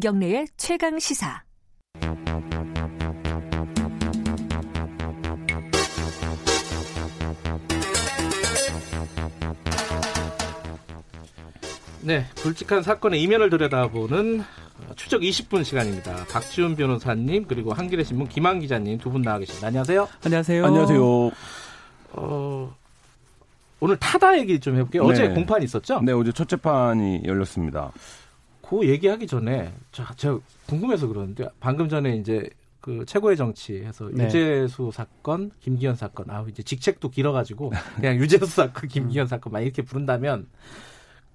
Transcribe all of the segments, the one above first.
김경래의 최강 시사. 네, 굵직한 사건의 이면을 들여다보는 추적 20분 시간입니다. 박지훈 변호사님 그리고 한겨레 신문 김한 기자님 두 분 나와 계십니다. 안녕하세요. 안녕하세요. 안녕하세요. 어, 오늘 타다 얘기 좀 해볼게요. 네. 어제 공판 있었죠? 네, 어제 첫 재판이 열렸습니다. 그 얘기하기 전에 자, 제가 궁금해서 그러는데 방금 전에 이제 그 최고의 정치 해서 네. 유재수 사건, 김기현 사건, 아 이제 직책도 길어 가지고 그냥 유재수 사건, 김기현 사건 막 이렇게 부른다면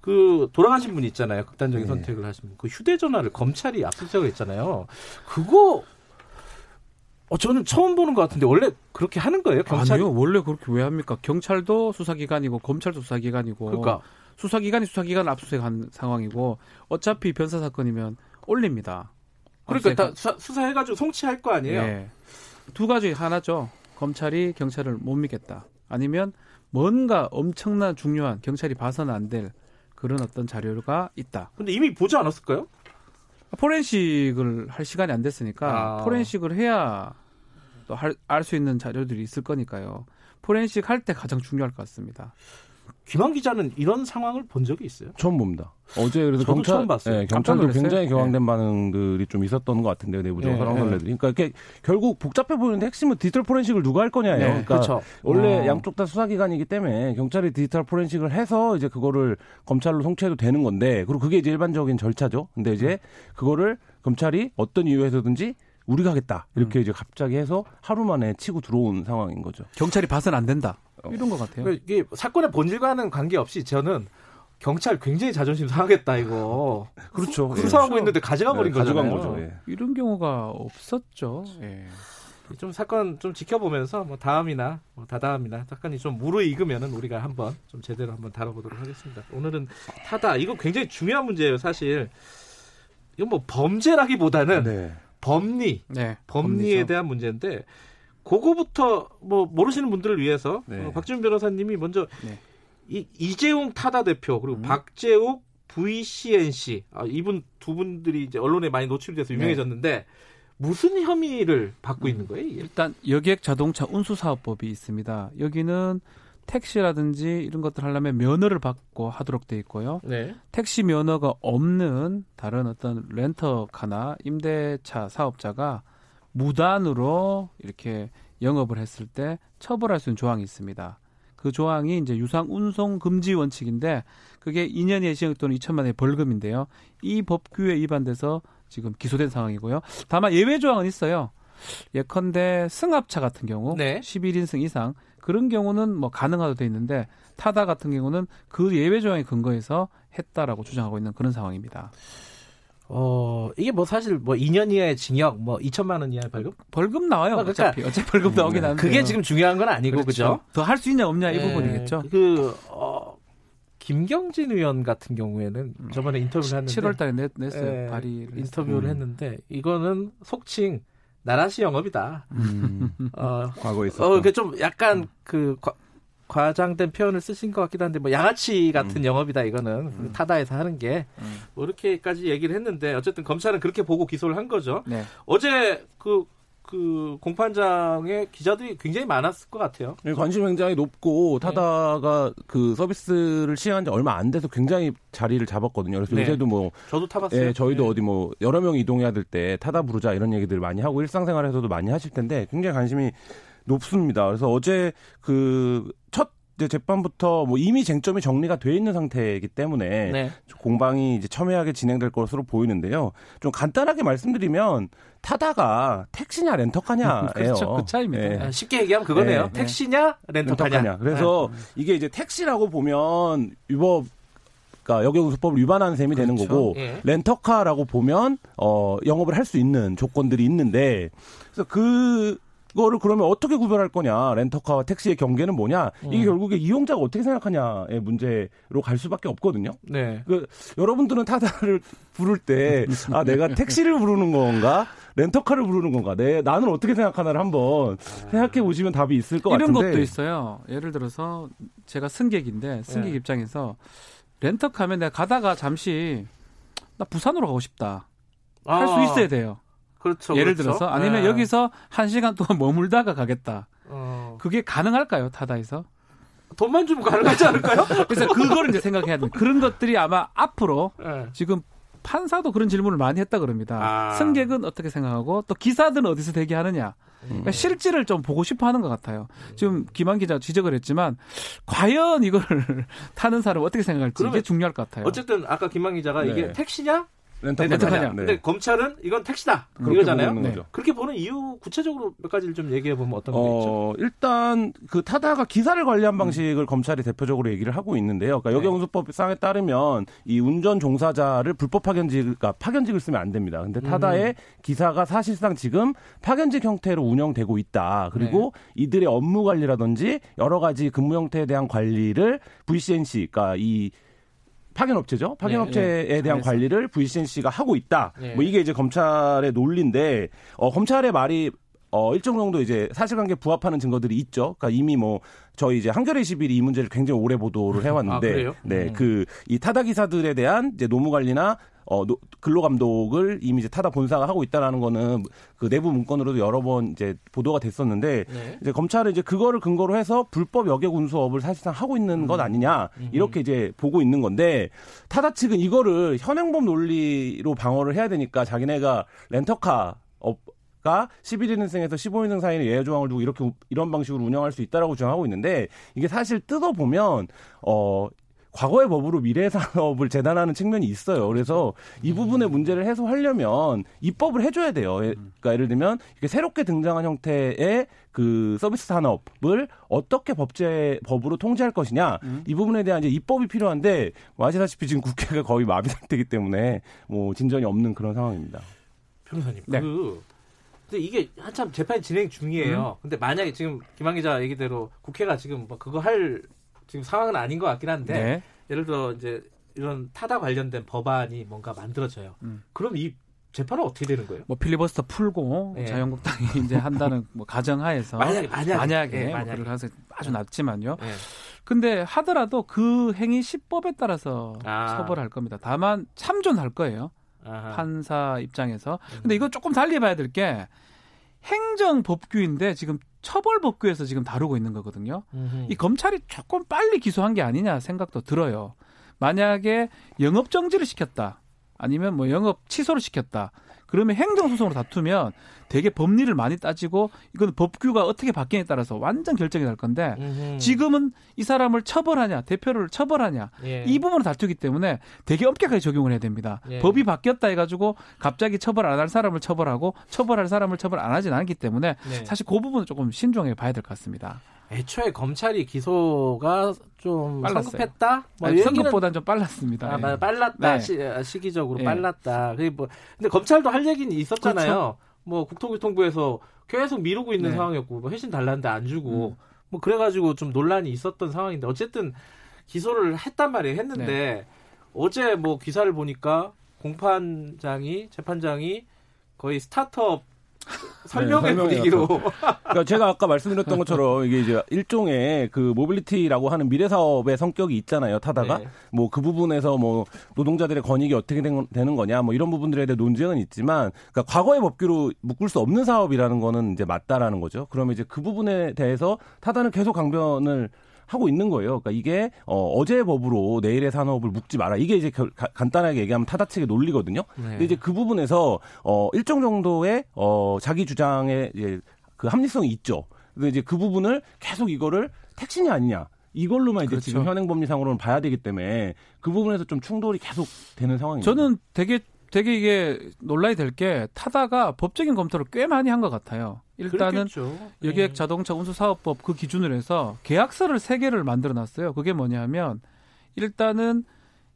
그 돌아가신 분 있잖아요. 극단적인 네. 선택을 하신 분. 그 휴대 전화를 검찰이 압수수색을 했잖아요. 그거 어 저는 처음 보는 것 같은데 원래 그렇게 하는 거예요? 경찰 아니요. 원래 그렇게 왜 합니까? 경찰도 수사기관이고 검찰도 수사기관이고. 그러니까 수사기관이 수사기관 압수수색한 상황이고 어차피 변사 사건이면 올립니다. 그러니까 다 수사, 수사 해가지고 송치할 거 아니에요? 네. 두 가지 하나죠. 검찰이 경찰을 못 믿겠다. 아니면 뭔가 엄청난 중요한 경찰이 봐서는 안 될 그런 어떤 자료가 있다. 근데 이미 보지 않았을까요? 포렌식을 할 시간이 안 됐으니까 아. 포렌식을 해야 또 알 수 있는 자료들이 있을 거니까요. 포렌식 할 때 가장 중요할 것 같습니다. 김한 기자는 이런 상황을 본 적이 있어요? 처음 봅니다. 어제 그래서 경찰, 네, 경찰도 굉장히 경황된 네. 반응들이 좀 있었던 것 같은데요, 내부적으로 네, 상황들들이. 네. 그러니까 이게 결국 복잡해 보이는데 핵심은 디지털 포렌식을 누가 할 거냐예요. 네, 그러니까 그렇죠. 원래 어. 양쪽 다 수사기관이기 때문에 경찰이 디지털 포렌식을 해서 이제 그거를 검찰로 송치해도 되는 건데, 그리고 그게 이제 일반적인 절차죠. 근데 이제 그거를 검찰이 어떤 이유에서든지 우리가 하겠다 이렇게 음. 이제 갑자기 해서 하루 만에 치고 들어온 상황인 거죠. 경찰이 봐서는 안 된다. 이런 것 같아요. 그러니까 이게 사건의 본질과는 관계없이 저는 경찰 굉장히 자존심 상하겠다 이거. 그렇죠. 수사하고 예. 있는데 가져가 버린 네, 가져간 거죠. 예. 이런 경우가 없었죠. 예. 좀 사건 좀 지켜보면서 뭐 다음이나 뭐 다다음이나 사건이 좀 무르익으면은 우리가 한번 좀 제대로 한번 다뤄보도록 하겠습니다. 오늘은 타다 이거 굉장히 중요한 문제예요. 사실 이건 뭐 범죄라기보다는 네. 법리, 네, 법리에 법리죠. 대한 문제인데 그거부터 뭐 모르시는 분들을 위해서 네. 어, 박지훈 변호사님이 먼저 네. 이, 이재용 타다 대표 그리고 음. 박재욱 VCNC 아, 이분 두 분들이 이제 언론에 많이 노출돼서 유명해졌는데 네. 무슨 혐의를 받고 음. 있는 거예요? 이게? 일단 여객 자동차 운수 사업법이 있습니다. 여기는 택시라든지 이런 것들 하려면 면허를 받고 하도록 돼 있고요. 네. 택시 면허가 없는 다른 어떤 렌터카나 임대차 사업자가 무단으로 이렇게 영업을 했을 때 처벌할 수 있는 조항이 있습니다. 그 조항이 이제 유상 운송 금지 원칙인데 그게 2년의 시행 또는 2천만 원의 벌금인데요. 이 법규에 위반돼서 지금 기소된 상황이고요. 다만 예외 조항은 있어요. 예컨대 승합차 같은 경우 네. 11인승 이상 그런 경우는 뭐 가능하도 돼 있는데 타다 같은 경우는 그 예외 조항에 근거해서 했다라고 주장하고 있는 그런 상황입니다. 어, 이게 뭐 사실 뭐 2년 이하의 징역, 뭐 2천만 원 이하의 벌금? 벌금 나와요. 아, 그러니까, 어차피. 어차피 벌금 나오긴 음, 하는데. 그게 지금 중요한 건 아니고, 그렇죠? 더 할 수 있냐 없냐 이 네, 부분이겠죠. 그, 어, 김경진 의원 같은 경우에는 음. 저번에 인터뷰를 했는데 7월 달에 냈, 냈어요. 네, 발의 인터뷰를 음. 했는데 이거는 속칭 나라시 영업이다. 음. 어, 과거에 있었 어, 그좀 약간 음. 그 과 장된 표현을 쓰신 것 같기도 한데 뭐 양아치 같은 음. 영업이다 이거는 음. 타다에서 하는 게뭐 음. 이렇게까지 얘기를 했는데 어쨌든 검찰은 그렇게 보고 기소를 한 거죠. 네. 어제 그, 그 공판장에 기자들이 굉장히 많았을 것 같아요. 네, 관심 굉장히 높고 네. 타다가 네. 그 서비스를 시행한 지 얼마 안 돼서 굉장히 자리를 잡았거든요. 그래서 네. 요새도 뭐 저도 타봤어요. 예, 저희도 네. 어디 뭐 여러 명 이동해야 될 때 타다 부르자 이런 얘기들 많이 하고 일상생활에서도 많이 하실 텐데 굉장히 관심이 높습니다. 그래서 어제 그첫 재판부터 뭐 이미 쟁점이 정리가 돼 있는 상태이기 때문에 네. 공방이 이제 첨예하게 진행될 것으로 보이는데요. 좀 간단하게 말씀드리면 타다가 택시냐 렌터카냐예요. 그렇죠. 그 차이입니다. 네. 아, 쉽게 얘기하면 그거네요. 네. 택시냐 렌터카냐. 렌터카냐. 그래서 네. 이게 이제 택시라고 보면 위법 그러니까 여객운수법을 위반하는 셈이 그렇죠. 되는 거고 예. 렌터카라고 보면 어 영업을 할 수 있는 조건들이 있는데 그래서 그 그거를 그러면 어떻게 구별할 거냐 렌터카와 택시의 경계는 뭐냐 이게 음. 결국에 이용자가 어떻게 생각하냐의 문제로 갈 수밖에 없거든요. 네. 그 여러분들은 타다를 부를 때 아 내가 택시를 부르는 건가 렌터카를 부르는 건가 내 나는 어떻게 생각하나를 한번 생각해 보시면 답이 있을 것 이런 같은데 이런 것도 있어요. 예를 들어서 제가 승객인데 승객 네. 입장에서 렌터카면 내가 가다가 잠시 나 부산으로 가고 싶다. 할수 아. 있어야 돼요. 그렇죠. 예를 그렇죠. 들어서 아니면 네. 여기서 한 시간 동안 머물다가 가겠다. 어. 그게 가능할까요, 타다에서? 돈만 주면 가능하지 않을까요? 그래서 그거를 이제 생각해야 됩니다. 그런 것들이 아마 앞으로 네. 지금 판사도 그런 질문을 많이 했다 그럽니다. 아. 승객은 어떻게 생각하고 또 기사들은 어디서 대기하느냐. 그러니까 음. 실질을 좀 보고 싶어 하는 것 같아요. 지금 김한 기자 지적을 했지만 과연 이걸 타는 사람 어떻게 생각할지 이게 중요할 것 같아요. 어쨌든 아까 김한 기자가 네. 이게 택시냐 렌터카냐. 네. 근데 검찰은 이건 택시다. 이거잖아요. 네. 그렇게 보는 이유 구체적으로 몇 가지를 좀 얘기해 보면 어떤 게 어, 있죠? 일단 그 타다가 기사를 관리한 방식을 음. 검찰이 대표적으로 얘기를 하고 있는데요. 그러니까 네. 여경운수법상에 따르면 이 운전 종사자를 불법 파견직, 그러니까 파견직을 쓰면 안 됩니다. 근데 타다의 음. 기사가 사실상 지금 파견직 형태로 운영되고 있다. 그리고 네. 이들의 업무 관리라든지 여러 가지 근무 형태에 대한 관리를 VCNC, 그러니까 이 파견업체죠. 파견업체에 네, 네. 대한 관리를 VCNC가 하고 있다. 네. 뭐 이게 이제 검찰의 논리인데 어, 검찰의 말이 어, 일정 정도 이제 사실관계 부합하는 증거들이 있죠. 그러니까 이미 뭐 저희 이제 한겨레 21이 이 문제를 굉장히 오래 보도를 해왔는데, 아, 네, 음. 그이 타다 기사들에 대한 이제 노무 관리나 어, 근로 감독을 이미 이제 타다 본사가 하고 있다라는 거는 그 내부 문건으로도 여러 번 이제 보도가 됐었는데 네. 이제 검찰은 이제 그거를 근거로 해서 불법 여객 운수업을 사실상 하고 있는 음. 것 아니냐 이렇게 이제 보고 있는 건데 타다 측은 이거를 현행법 논리로 방어를 해야 되니까 자기네가 렌터카 업, 가 11인승에서 15인승 사이에 예외 조항을 두고 이렇게 이런 방식으로 운영할 수 있다라고 주장하고 있는데 이게 사실 뜯어 보면 어 과거의 법으로 미래 산업을 재단하는 측면이 있어요. 그래서 이 음. 부분의 문제를 해소하려면 입법을 해줘야 돼요. 예, 그러니까 예를 들면 이게 새롭게 등장한 형태의 그 서비스 산업을 어떻게 법제 법으로 통제할 것이냐 음. 이 부분에 대한 이제 입법이 필요한데 뭐 아시다시피 지금 국회가 거의 마비 상태이기 때문에 뭐 진전이 없는 그런 상황입니다. 변호사님 네. 그 근데 이게 한참 재판이 진행 중이에요. 음. 근데 만약에 지금 김한 기자 얘기대로 국회가 지금 뭐 그거 할 지금 상황은 아닌 것 같긴 한데 네. 예를 들어 이제 이런 타다 관련된 법안이 뭔가 만들어져요. 음. 그럼 이 재판은 어떻게 되는 거예요? 뭐 필리버스터 풀고 네. 자유한국당이 이제 한다는 뭐 가정하에서 만약에 만약에, 만약에, 네, 만약에. 뭐 아주 낮지만요. 네. 근데 하더라도 그 행위 시법에 따라서 아. 처벌할 겁니다. 다만 참존할 거예요. 아하. 판사 입장에서. 근데 이거 조금 달리 봐야 될 게 행정법규인데 지금 처벌 법규에서 지금 다루고 있는 거거든요. 음흠. 이 검찰이 조금 빨리 기소한 게 아니냐 생각도 들어요. 만약에 영업 정지를 시켰다. 아니면 뭐 영업 취소를 시켰다. 그러면 행정소송으로 다투면 되게 법리를 많이 따지고 이건 법규가 어떻게 바뀌냐에 따라서 완전 결정이 날 건데 음흠. 지금은 이 사람을 처벌하냐 대표를 처벌하냐 예. 이 부분을 다투기 때문에 되게 엄격하게 적용을 해야 됩니다. 예. 법이 바뀌었다 해가지고 갑자기 처벌 안 할 사람을 처벌하고 처벌할 사람을 처벌 안 하진 않기 때문에 네. 사실 그 부분은 조금 신중하게 봐야 될 것 같습니다. 애초에 검찰이 기소가 좀 빨랐어요. 성급했다. 뭐 아니, 성급보다는 좀 빨랐습니다. 아, 네. 빨랐다. 네. 시, 기적으로 네. 빨랐다. 그게 뭐 근데 검찰도 할 얘기는 있었잖아요. 그렇죠. 뭐 국토교통부에서 계속 미루고 있는 네. 상황이었고 뭐 회신 달랐는데 안 주고 음. 뭐 그래가지고 좀 논란이 있었던 상황인데 어쨌든 기소를 했단 말이에요. 했는데 네. 어제 뭐 기사를 보니까 공판장이 재판장이 거의 스타트업 설명의 네, 분위기로. 그러니까 제가 아까 말씀드렸던 것처럼 이게 이제 일종의 그 모빌리티라고 하는 미래 사업의 성격이 있잖아요. 타다가 네. 뭐그 부분에서 뭐 노동자들의 권익이 어떻게 된, 되는 거냐 뭐 이런 부분들에 대해 논쟁은 있지만 그러니까 과거의 법규로 묶을 수 없는 사업이라는 거는 이제 맞다라는 거죠. 그러면 이제 그 부분에 대해서 타다는 계속 강변을 하고 있는 거예요. 그러니까 이게 어, 어제 법으로 내일의 산업을 묶지 마라. 이게 이제 겨, 가, 간단하게 얘기하면 타다 측의 논리거든요. 네. 근데 이제 그 부분에서 어, 일정 정도의 어, 자기 주장에 이제 그 합리성이 있죠. 근데 이제 그 부분을 계속 이거를 택신이 아니냐. 이걸로만 이제 그렇죠. 지금 현행 법리상으로는 봐야 되기 때문에 그 부분에서 좀 충돌이 계속 되는 상황입니다. 저는 되게 되게 이게 논란이 될 게 타다가 법적인 검토를 꽤 많이 한 것 같아요. 일단은 여객 네. 자동차 운수 사업법 그 기준으로 해서 계약서를 세 개를 만들어 놨어요. 그게 뭐냐면 일단은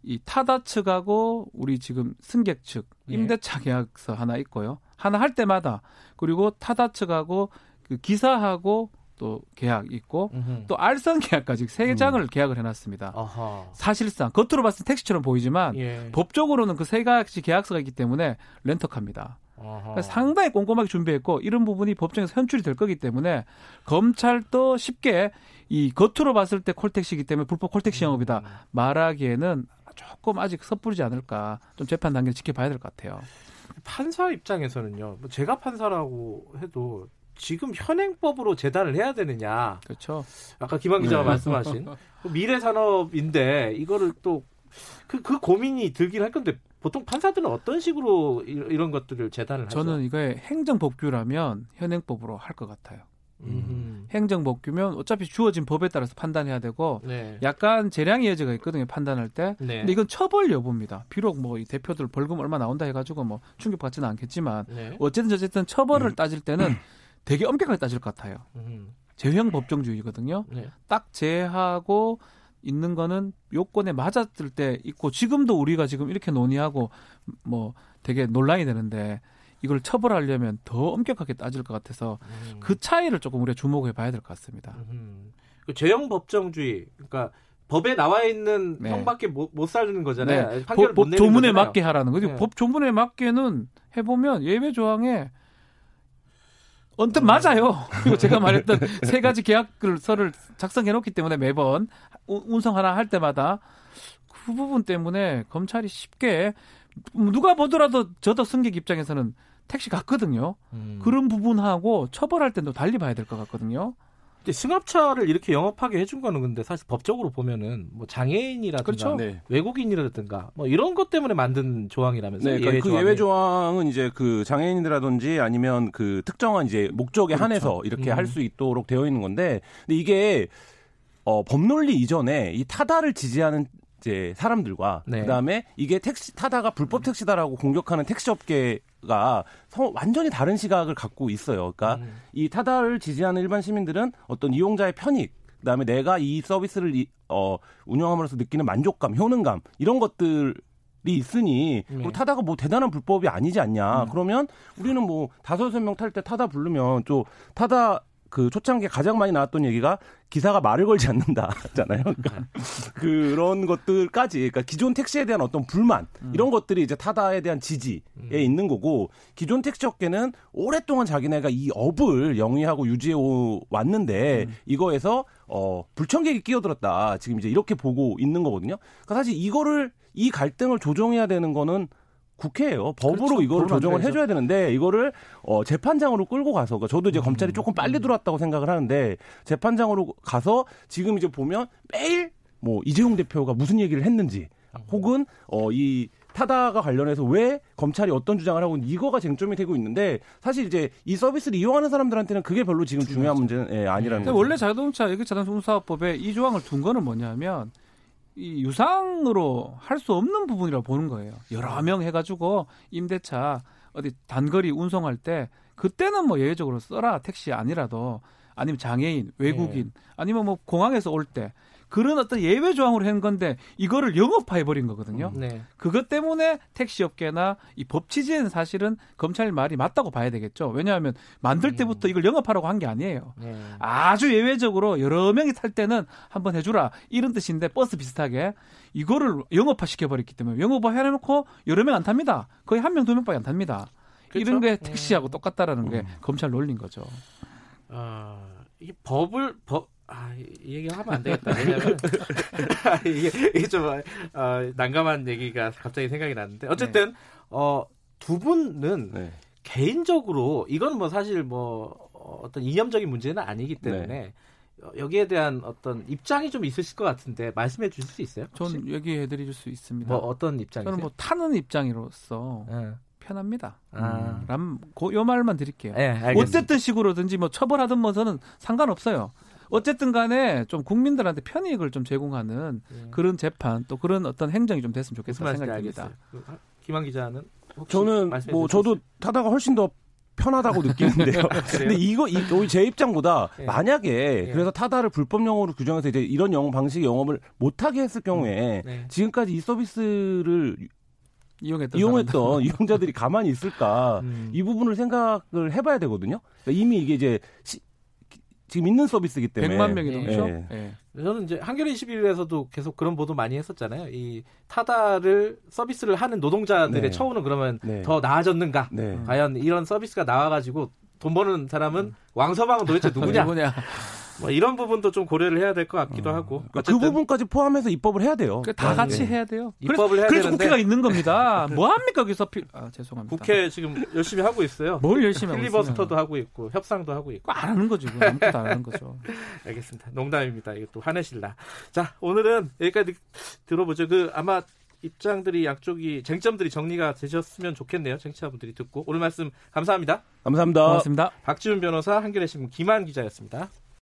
이 타다 측하고 우리 지금 승객 측 예. 임대차 계약서 하나 있고요. 하나 할 때마다 그리고 타다 측하고 그 기사하고 또 계약 있고 음흠. 또 알선 계약까지 세 장을 음. 계약을 해놨습니다. 아하. 사실상 겉으로 봤을 때 택시처럼 보이지만 예. 법적으로는 그 세 가지 계약서가 있기 때문에 렌터카입니다. 그러니까 상당히 꼼꼼하게 준비했고 이런 부분이 법정에서 현출이 될 거기 때문에 검찰도 쉽게 이 겉으로 봤을 때 콜택시이기 때문에 불법 콜택시 영업이다 음. 말하기에는 조금 아직 섣부르지 않을까 좀 재판 단계를 지켜봐야 될 것 같아요. 판사 입장에서는요. 뭐 제가 판사라고 해도 지금 현행법으로 재단을 해야 되느냐. 그렇죠. 아까 김한 기자가 네. 말씀하신 그 미래 산업인데 이거를 또 그, 그 고민이 들긴 할 건데 보통 판사들은 어떤 식으로 이런 것들을 재단을 하죠? 저는 이거에 행정법규라면 현행법으로 할 것 같아요. 음. 행정법규면 어차피 주어진 법에 따라서 판단해야 되고 네. 약간 재량의 여지가 있거든요 판단할 때. 네. 근데 이건 처벌 여부입니다. 비록 뭐 이 대표들 벌금 얼마 나온다 해가지고 뭐 충격 받지는 않겠지만 네. 어쨌든 어쨌든 처벌을 음. 따질 때는 되게 엄격하게 따질 것 같아요. 음. 제형 법정주의거든요. 네. 딱 제하고 있는 거는 요건에 맞았을 때 있고 지금도 우리가 지금 이렇게 논의하고 뭐 되게 논란이 되는데 이걸 처벌하려면 더 엄격하게 따질 것 같아서 음. 그 차이를 조금 우리가 주목해 봐야 될 것 같습니다. 음. 그 제형 법정주의, 그러니까 법에 나와 있는 네. 형밖에 못, 못 살리는 거잖아요. 네. 판결을 법, 법 조문에 거잖아요. 맞게 하라는 거죠. 네. 법 조문에 맞게는 해보면 예외 조항에 언뜻 음. 맞아요. 그리고 제가 말했던 세 가지 계약서를 작성해 놓기 때문에 매번 운송 하나 할 때마다 그 부분 때문에 검찰이 쉽게 누가 보더라도 저도 승객 입장에서는 택시 갔거든요. 음. 그런 부분하고 처벌할 때도 달리 봐야 될 것 같거든요. 승합차를 이렇게 영업하게 해준 거는 근데 사실 법적으로 보면은 뭐 장애인이라든가 그렇죠? 네. 외국인이라든가 뭐 이런 것 때문에 만든 조항이라면서요. 네, 예외 그 예외 조항은 이제 그 장애인이라든지 아니면 그 특정한 이제 목적에 그렇죠. 한해서 이렇게 음. 할수 있도록 되어 있는 건데 근데 이게 어, 법논리 이전에 이 타다를 지지하는 이제 사람들과 네. 그다음에 이게 택시 타다가 불법 택시다라고 공격하는 택시 업계가 완전히 다른 시각을 갖고 있어요. 그러니까 음. 이 타다를 지지하는 일반 시민들은 어떤 이용자의 편익 그다음에 내가 이 서비스를 이, 어, 운영함으로써 느끼는 만족감, 효능감 이런 것들 이 있으니 네. 타다가 뭐 대단한 불법이 아니지 않냐. 음. 그러면 우리는 뭐 다섯 여섯 명 탈 때 타다 부르면 또 타다 그 초창기에 가장 많이 나왔던 얘기가 기사가 말을 걸지 않는다잖아요. 그러니까 그런 것들까지 그러니까 기존 택시에 대한 어떤 불만 음. 이런 것들이 이제 타다에 대한 지지에 음. 있는 거고 기존 택시 업계는 오랫동안 자기네가 이 업을 영위하고 유지해 왔는데 음. 이거에서 어 불청객이 끼어들었다. 지금 이제 이렇게 보고 있는 거거든요. 그러니까 사실 이거를 이 갈등을 조정해야 되는 거는 국회예요. 법으로 그렇죠. 이거를 조정을 해줘야 되는데 이거를 어, 재판장으로 끌고 가서 그러니까 저도 이제 음. 검찰이 조금 빨리 들어왔다고 생각을 하는데 재판장으로 가서 지금 이제 보면 매일 뭐 이재용 대표가 무슨 얘기를 했는지 혹은 어, 이 타다가 관련해서 왜 검찰이 어떤 주장을 하고 이거가 쟁점이 되고 있는데 사실 이제 이 서비스를 이용하는 사람들한테는 그게 별로 지금 중요한 문제는 예, 아니라는 거죠. 원래 자동차 이게 자동차 운사업법에 이 조항을 둔 거는 뭐냐면 이 유상으로 할 수 없는 부분이라고 보는 거예요. 여러 명 해가지고 임대차 어디 단거리 운송할 때 그때는 뭐 예외적으로 써라 택시 아니라도 아니면 장애인, 외국인, 네. 아니면 뭐 공항에서 올 때 그런 어떤 예외 조항으로 한 건데 이거를 영업화해 버린 거거든요. 네. 그것 때문에 택시 업계나 이 법 취지에는 사실은 검찰 말이 맞다고 봐야 되겠죠. 왜냐하면 만들 음. 때부터 이걸 영업하라고 한 게 아니에요. 네. 아주 예외적으로 여러 명이 탈 때는 한번 해주라 이런 뜻인데 버스 비슷하게 이거를 영업화 시켜버렸기 때문에 영업화 해놓고 여러 명 안 탑니다. 거의 한 명 두 명밖에 안 탑니다. 그렇죠? 이런 게 택시하고 음. 똑같다라는 게 음. 검찰 논리인 거죠. 아, 이 법을 법 아, 이 얘기 하면 안 되겠다. 왜냐면 이게, 이게 좀 어, 난감한 얘기가 갑자기 생각이 났는데 어쨌든 네. 어, 두 분은 네. 개인적으로 이건 뭐 사실 뭐 어떤 이념적인 문제는 아니기 때문에 네. 여기에 대한 어떤 입장이 좀 있으실 것 같은데 말씀해 주실 수 있어요? 전 얘기해 드릴 수 있습니다. 뭐 어떤 입장이세요? 저는 뭐 타는 입장으로서 네. 편합니다. 아. 음, 요 말만 드릴게요. 네, 어쨌든 식으로든지 뭐 처벌하든 뭐 저는 상관없어요. 어쨌든 간에 좀 국민들한테 편익을 좀 제공하는 예. 그런 재판 또 그런 어떤 행정이 좀 됐으면 좋겠다. 그, 김한 기자는 저는 뭐 저도 타다가 훨씬 더 편하다고 느끼는데요. 아, 근데 이거 이, 제 입장보다 예. 만약에 예. 그래서 타다를 불법 영업으로 규정해서 이제 이런 영업 방식의 영업을 못하게 했을 경우에 음. 네. 지금까지 이 서비스를 이용했던, 이용했던 이용자들이 가만히 있을까 음. 이 부분을 생각을 해봐야 되거든요. 그러니까 이미 이게 이제 시, 지금 있는 서비스이기 때문에 100만 명이 넘죠. 네. 네. 저는 이제 한겨레 21에서도 계속 그런 보도 많이 했었잖아요. 이 타다를 서비스를 하는 노동자들의 네. 처우는 그러면 네. 더 나아졌는가? 과연 이런 서비스가 나와가지고 돈 버는 사람은 음. 왕서방은 도대체 누구냐? 누구냐? 뭐 이런 부분도 좀 고려를 해야 될 것 같기도 어. 하고 그러니까 그 부분까지 포함해서 입법을 해야 돼요. 그러니까 다 같이 네. 해야 돼요. 입법을 해야 그래서 되는데 국회가 있는 겁니다. 뭐 합니까 여기서 피... 아 죄송합니다. 국회 지금 열심히 하고 있어요. 뭘 열심히 하고 필리버스터도 하고 있고 협상도 하고 있고 안 하는 거죠. 아무것도 안 하는 거죠. 알겠습니다. 농담입니다. 이거 또 화내실라. 자 오늘은 여기까지 들어보죠. 그 아마 입장들이 양쪽이 쟁점들이 정리가 되셨으면 좋겠네요. 청취자분들이 듣고 오늘 말씀 감사합니다. 감사합니다. 고맙습니다. 박지훈 변호사 한겨레 신문 김한 기자였습니다.